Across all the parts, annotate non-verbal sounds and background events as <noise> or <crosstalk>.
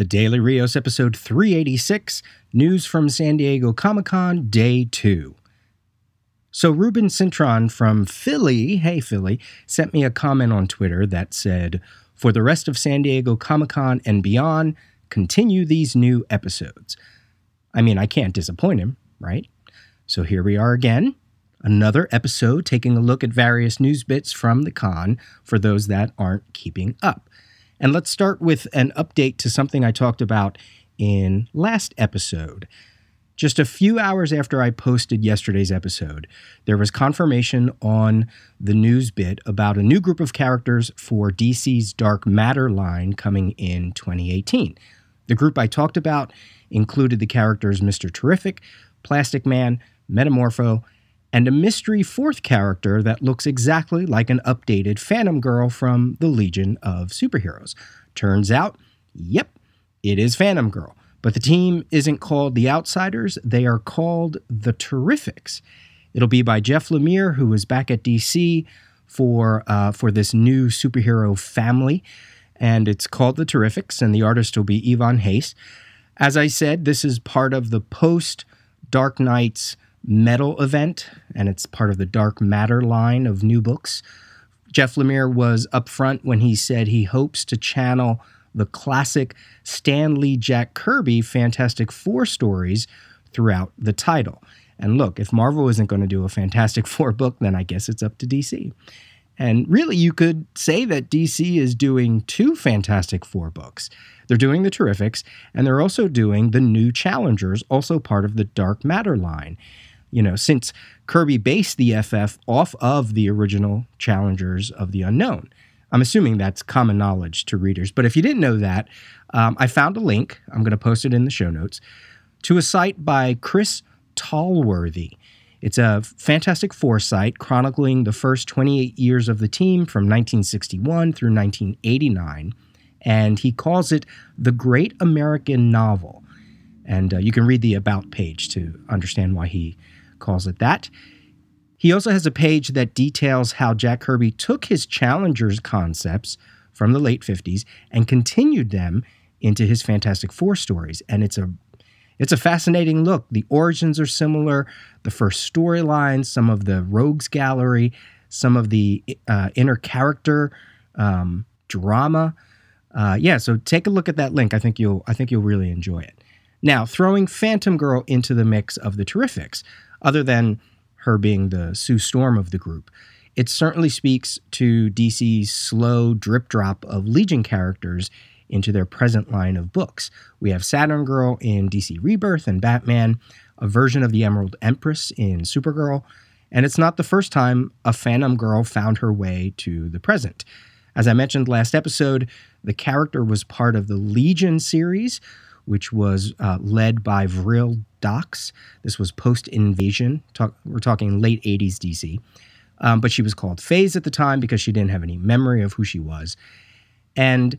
The Daily Rios, episode 386 News from San Diego Comic Con, day two. So, Ruben Cintron from Philly, hey Philly, sent me a comment on Twitter that said, For the rest of San Diego Comic Con and beyond, continue these new episodes. I mean, I can't disappoint him, right? So, here we are again. Another episode taking a look at various news bits from the con for those that aren't keeping up. And let's start with an update to something I talked about in last episode. Just a few hours after I posted yesterday's episode, there was confirmation on the news bit about a new group of characters for DC's Dark Matter line coming in 2018. The group I talked about included the characters Mr. Terrific, Plastic Man, Metamorpho, and a mystery fourth character that looks exactly like an updated Phantom Girl from the Legion of Superheroes. Turns out, yep, it is Phantom Girl. But the team isn't called the Outsiders, they are called the Terrifics. It'll be by Jeff Lemire, who is back at DC for, uh, for this new superhero family. And it's called The Terrifics, and the artist will be Ivan Reis. As I said, this is part of the post Dark Nights metal event, and it's part of the Dark Matter line of new books. Jeff Lemire was upfront when he said he hopes to channel the classic Stan Lee Jack Kirby Fantastic Four stories throughout the title. And look, if Marvel isn't going to do a Fantastic <laughs> Four book, then I guess it's up to DC. And really, you could say that DC is doing two Fantastic Four books. They're doing the Terrifics, and they're also doing the new Challengers, also part of the Dark Matter line you know, since Kirby based the FF off of the original Challengers of the Unknown. I'm assuming that's common knowledge to readers. But if you didn't know that, um, I found a link, I'm going to post it in the show notes, to a site by Chris Tolworthy. It's a Fantastic Four site chronicling the first 28 years of the team from 1961 through 1989. And he calls it the Great American Novel. And uh, you can read the About page to understand why he calls it that. He also has a page that details how Jack Kirby took his Challengers concepts from the late 50s and continued them into his Fantastic Four stories. And it's a it's a fascinating look. The origins are similar, the first storylines, some of the rogues gallery, some of the uh, inner character um, drama. Uh, yeah, so take a look at that link. I think you'll I think you'll really enjoy it. Now, throwing Phantom Girl into the mix of the Terrifics, other than her being the Sue Storm of the group. It certainly speaks to DC's slow drip drop of Legion characters into their present line of books. We have Saturn Girl in DC Rebirth and Batman, a version of the Emerald Empress in Supergirl, and it's not the first time a Phantom Girl found her way to the present. As I mentioned last episode, the character was part of the Legion series, which was uh, led by Vril Dox. This was post invasion. Talk, we're talking late 80s DC. Um, but she was called Phase at the time because she didn't have any memory of who she was. And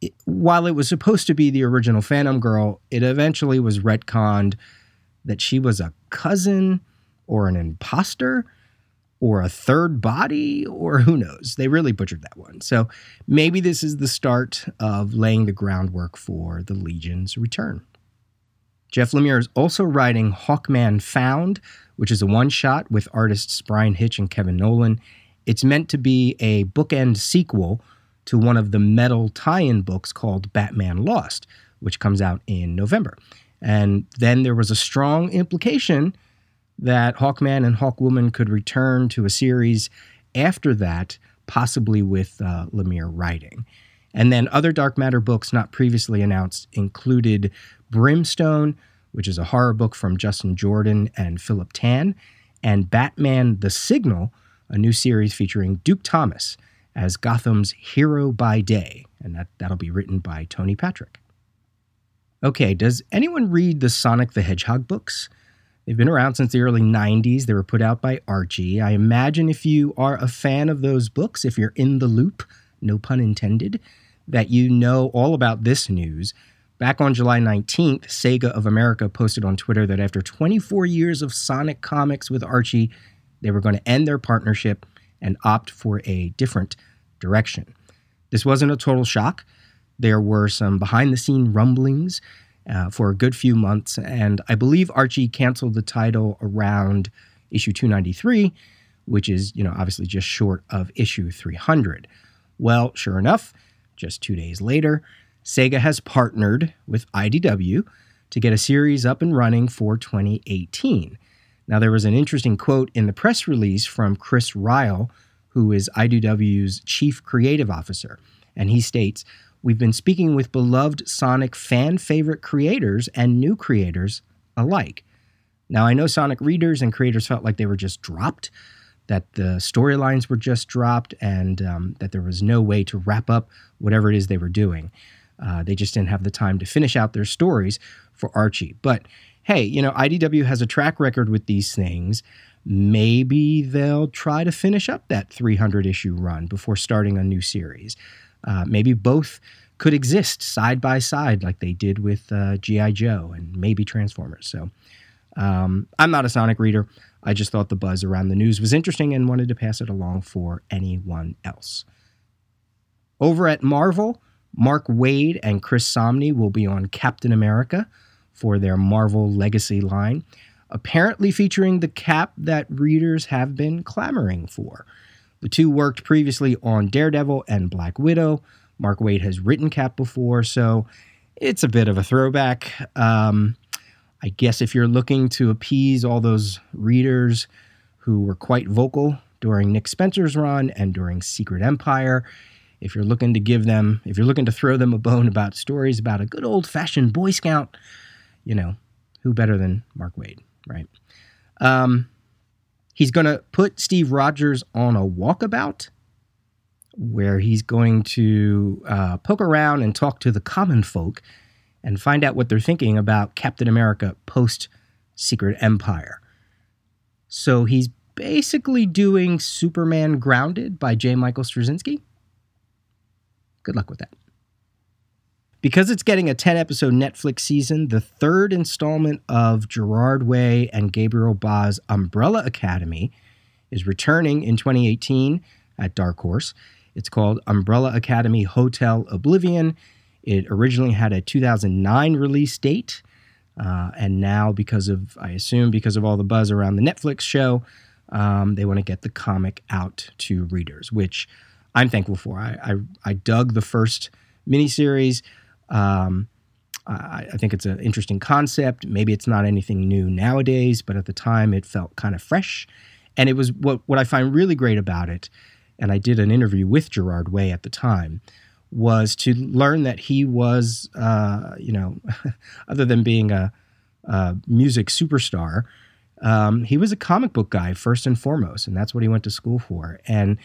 it, while it was supposed to be the original Phantom Girl, it eventually was retconned that she was a cousin or an imposter or a third body, or who knows? They really butchered that one. So maybe this is the start of laying the groundwork for the Legion's return. Jeff Lemire is also writing Hawkman Found, which is a one shot with artists Bryan Hitch and Kevin Nowlan. It's meant to be a bookend sequel to one of the metal tie in books called Batman Lost, which comes out in November. And then there was a strong implication that Hawkman and Hawkwoman could return to a series after that, possibly with uh, Lemire writing. And then other Dark Matter books not previously announced included Brimstone, which is a horror book from Justin Jordan and Philip Tan, and Batman the Signal, a new series featuring Duke Thomas as Gotham's hero by day. And that, that'll be written by Tony Patrick. Okay, does anyone read the Sonic the Hedgehog books? They've been around since the early 90s. They were put out by Archie. I imagine if you are a fan of those books, if you're in the loop, no pun intended, that you know all about this news. Back on July 19th, Sega of America posted on Twitter that after 24 years of Sonic comics with Archie, they were going to end their partnership and opt for a different direction. This wasn't a total shock. there were some behind the scene rumblings uh, for a good few months, and I believe Archie canceled the title around issue 293, which is, you know, obviously just short of issue 300. Well, sure enough, just two days later, Sega has partnered with IDW to get a series up and running for 2018. Now, there was an interesting quote in the press release from Chris Ryall, who is IDW's chief creative officer, and he states, We've been speaking with beloved Sonic fan favorite creators and new creators alike. Now, I know Sonic readers and creators felt like they were just dropped, that the storylines were just dropped, and um, that there was no way to wrap up whatever it is they were doing. Uh, they just didn't have the time to finish out their stories for Archie. But hey, you know, IDW has a track record with these things. Maybe they'll try to finish up that 300 issue run before starting a new series. Uh, maybe both could exist side by side like they did with uh, G.I. Joe and maybe Transformers. So um, I'm not a Sonic reader. I just thought the buzz around the news was interesting and wanted to pass it along for anyone else. Over at Marvel, Mark Waid and Chris Samnee will be on Captain America for their Marvel Legacy line, apparently featuring the cap that readers have been clamoring for. The two worked previously on Daredevil and Black Widow. Mark Waid has written Cap before, so it's a bit of a throwback. Um, I guess if you're looking to appease all those readers who were quite vocal during Nick Spencer's run and during Secret Empire, if you're looking to give them, if you're looking to throw them a bone about stories about a good old fashioned Boy Scout, you know, who better than Mark Waid, right? Um, he's going to put Steve Rogers on a walkabout where he's going to uh, poke around and talk to the common folk and find out what they're thinking about Captain America post Secret Empire. So he's basically doing Superman Grounded by J. Michael Straczynski. Good luck with that. Because it's getting a 10 episode Netflix season, the third installment of Gerard Way and Gabriel Ba's Umbrella Academy is returning in 2018 at Dark Horse. It's called Umbrella Academy Hotel Oblivion. It originally had a 2009 release date, uh, and now, because of, I assume, because of all the buzz around the Netflix show, um, they want to get the comic out to readers, which I'm thankful for. I, I, I dug the first miniseries. Um, I, I think it's an interesting concept. Maybe it's not anything new nowadays, but at the time it felt kind of fresh. And it was what, what I find really great about it, and I did an interview with Gerard Way at the time, was to learn that he was, uh, you know, <laughs> other than being a, a music superstar, um, he was a comic book guy first and foremost, and that's what he went to school for. And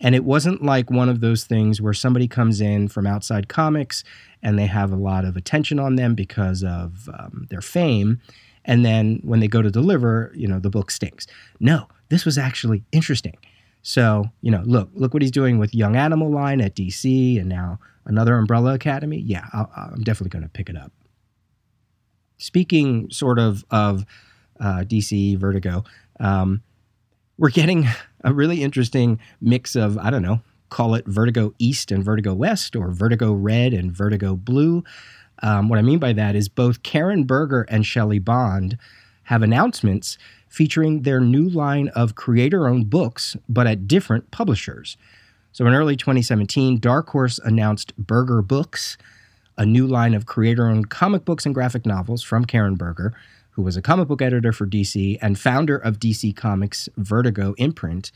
and it wasn't like one of those things where somebody comes in from outside comics and they have a lot of attention on them because of um, their fame. And then when they go to deliver, you know, the book stinks. No, this was actually interesting. So, you know, look, look what he's doing with Young Animal Line at DC and now another Umbrella Academy. Yeah, i am definitely going to pick it up. Speaking sort of of uh, DC Vertigo, um, we're getting a really interesting mix of, I don't know, call it Vertigo East and Vertigo West or Vertigo Red and Vertigo Blue. Um, what I mean by that is both Karen Berger and Shelly Bond have announcements featuring their new line of creator owned books, but at different publishers. So in early 2017, Dark Horse announced Berger Books, a new line of creator owned comic books and graphic novels from Karen Berger who was a comic book editor for DC and founder of DC Comics Vertigo imprint.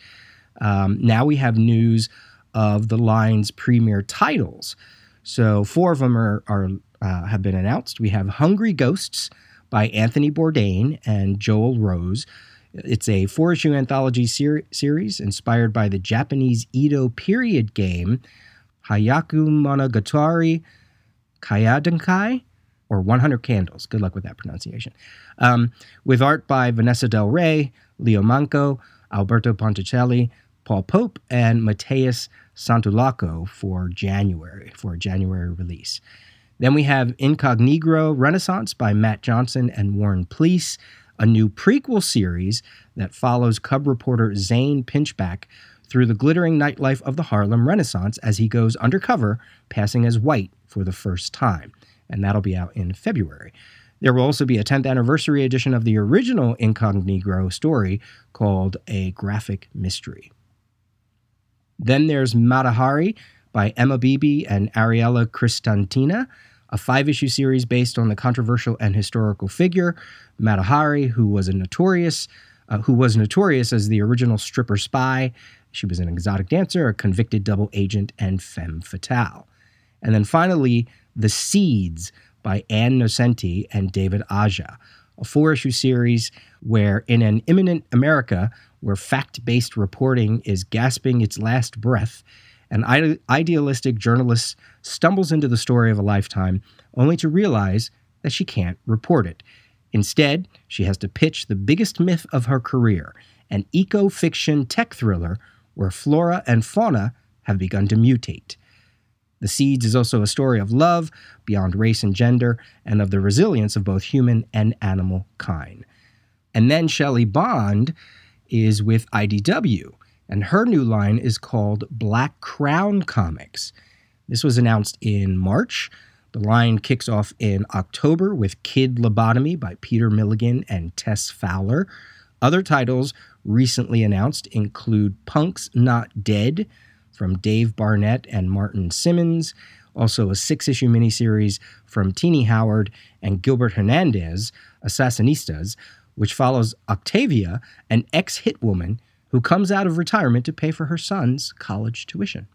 Um, now we have news of the line's premier titles. So four of them are, are uh, have been announced. We have Hungry Ghosts by Anthony Bourdain and Joel Rose. It's a four issue anthology ser- series inspired by the Japanese Edo period game Hyaku Monogatari Kaidankai or 100 Candles. Good luck with that pronunciation. Um, with art by Vanessa Del Rey, Leo Manco, Alberto Ponticelli, Paul Pope, and Mateus Santolouco for January, for a January release. Then we have Incognegro Renaissance by Mat Johnson and Warren Pleece, a new prequel series that follows Cub reporter Zane Pinchback through the glittering nightlife of the Harlem Renaissance as he goes undercover, passing as white for the first time, and that'll be out in February. There will also be a 10th anniversary edition of the original Incognegro story called A Graphic Mystery. Then there's Mata Hari by Emma Beeby and Ariela Kristantina, a five issue series based on the controversial and historical figure Mata Hari, who was a notorious uh, who was notorious as the original stripper spy. She was an exotic dancer, a convicted double agent, and femme fatale. And then finally, The Seeds by Ann Nocenti and David Aja, a four issue series where, in an imminent America where fact based reporting is gasping its last breath, an ide- idealistic journalist stumbles into the story of a lifetime only to realize that she can't report it. Instead, she has to pitch the biggest myth of her career an eco fiction tech thriller where flora and fauna have begun to mutate. The Seeds is also a story of love beyond race and gender and of the resilience of both human and animal kind. And then Shelly Bond is with IDW, and her new line is called Black Crown Comics. This was announced in March. The line kicks off in October with Kid Lobotomy by Peter Milligan and Tess Fowler. Other titles recently announced include Punk's Not Dead from Dave Barnett and Martin Simmonds, also a six issue miniseries from Tini Howard and Gilbert Hernandez, Assassinistas, which follows Octavia, an ex hit woman who comes out of retirement to pay for her son's college tuition.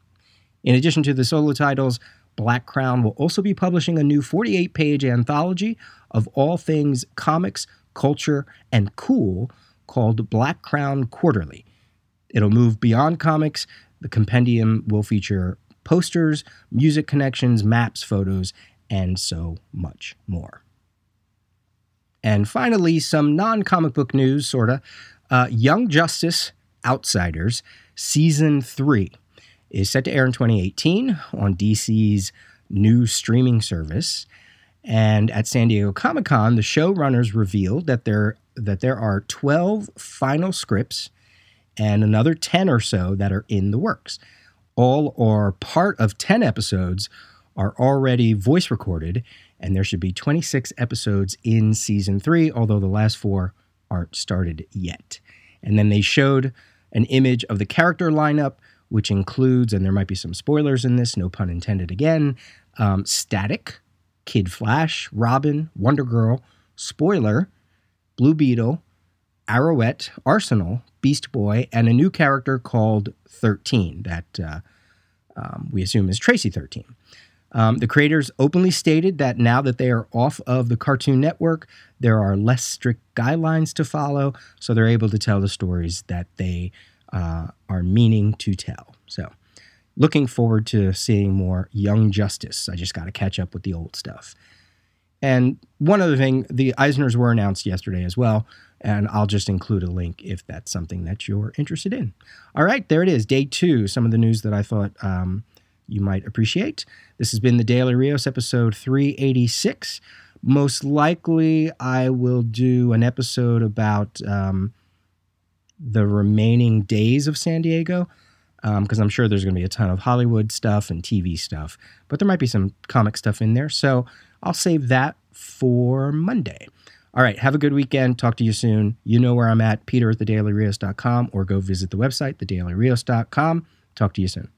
In addition to the solo titles, Black Crown will also be publishing a new 48 page anthology of all things comics, culture, and cool called Black Crown Quarterly. It'll move beyond comics. The compendium will feature posters, music connections, maps, photos, and so much more. And finally, some non comic book news, sort of. Uh, Young Justice Outsiders Season 3 is set to air in 2018 on DC's new streaming service. And at San Diego Comic Con, the showrunners revealed that there that there are 12 final scripts and another 10 or so that are in the works. All or part of 10 episodes are already voice recorded, and there should be 26 episodes in season three, although the last four aren't started yet. And then they showed an image of the character lineup, which includes, and there might be some spoilers in this, no pun intended again, um, Static, Kid Flash, Robin, Wonder Girl, Spoiler, Blue Beetle, Arrowette, Arsenal, Beast Boy, and a new character called 13 that uh, um, we assume is Tracy 13. Um, the creators openly stated that now that they are off of the Cartoon Network, there are less strict guidelines to follow, so they're able to tell the stories that they uh, are meaning to tell. So, looking forward to seeing more Young Justice. I just got to catch up with the old stuff. And one other thing, the Eisners were announced yesterday as well, and I'll just include a link if that's something that you're interested in. All right, there it is, day two. Some of the news that I thought um, you might appreciate. This has been the Daily Rios, episode 386. Most likely, I will do an episode about um, the remaining days of San Diego because um, I'm sure there's going to be a ton of Hollywood stuff and TV stuff, but there might be some comic stuff in there. So I'll save that for Monday. All right, have a good weekend. Talk to you soon. You know where I'm at, peter at thedailyrios.com, or go visit the website, thedailyrios.com. Talk to you soon.